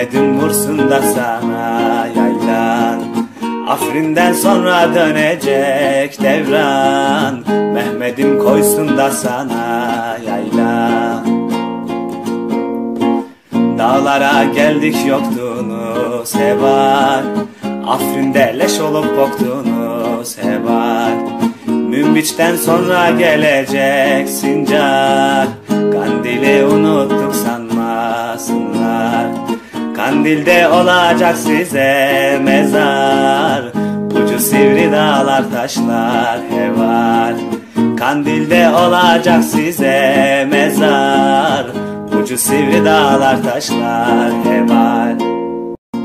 Mehmet'im vursun da sana yaylan. Afrin'den sonra dönecek devran. Mehmet'im koysun da sana yaylan. Dağlara geldik yoktunuz heval Afrin'de leş olup koktunuz heval Münbiç'ten sonra gelecek sincar. Kandili sanmasınlar Kandilde olacak size mezar. Ucu sivri dağlar taşlar heval. Kandilde olacak size mezar. Ucu sivri dağlar taşlar heval.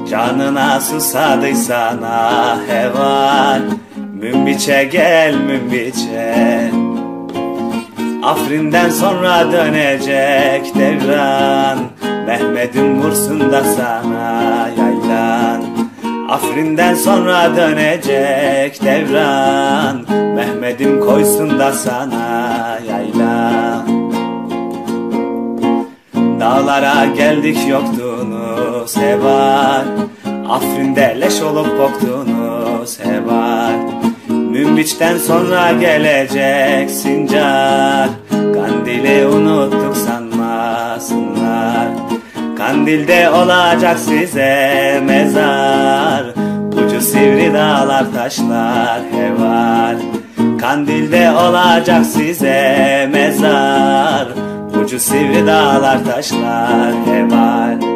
Canına susadıysan ah heval. Münbiçe gel münbiçe Afrin'den sonra dönecek devran Vursun da sana yaylan Afrin'den sonra dönecek devran. Mehmet'im koysun da sana yaylan Dağlara geldik yoktunuz heval Afrin'de leş olup koktunuz heval Münbiç'ten sonra gelecek sincar Kandilde olacak size mezar. Ucu sivri dağlar taşlar heval. Kandilde olacak size mezar. Ucu sivri dağlar taşlar heval